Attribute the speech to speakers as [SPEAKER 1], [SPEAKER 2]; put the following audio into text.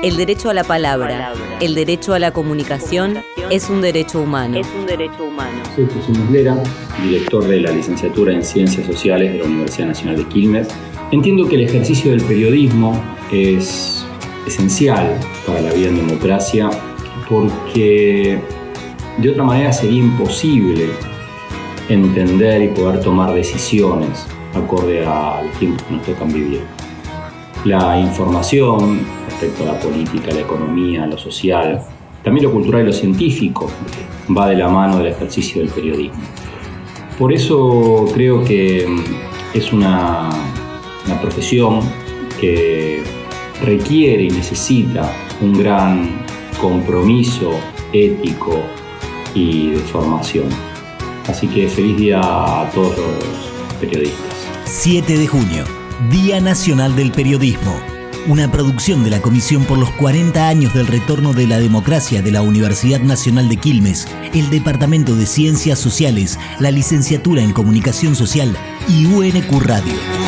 [SPEAKER 1] El derecho a la palabra, el derecho a la comunicación es un derecho humano.
[SPEAKER 2] Es un derecho humano.
[SPEAKER 3] Soy José Muslera, director de la licenciatura en Ciencias Sociales de la Universidad Nacional de Quilmes. Entiendo que el ejercicio del periodismo es esencial para la vida en democracia porque de otra manera sería imposible entender y poder tomar decisiones acorde al tiempo que nos tocan vivir. La información respecto a la política, la economía, lo social, también lo cultural y lo científico va de la mano del ejercicio del periodismo. Por eso creo que es una, una profesión que requiere y necesita un gran compromiso ético y de formación. Así que feliz día a todos los periodistas.
[SPEAKER 4] 7 de junio, Día Nacional del Periodismo. Una producción de la Comisión por los 40 años del retorno de la democracia de la Universidad Nacional de Quilmes, el Departamento de Ciencias Sociales, la Licenciatura en Comunicación Social y UNQ Radio.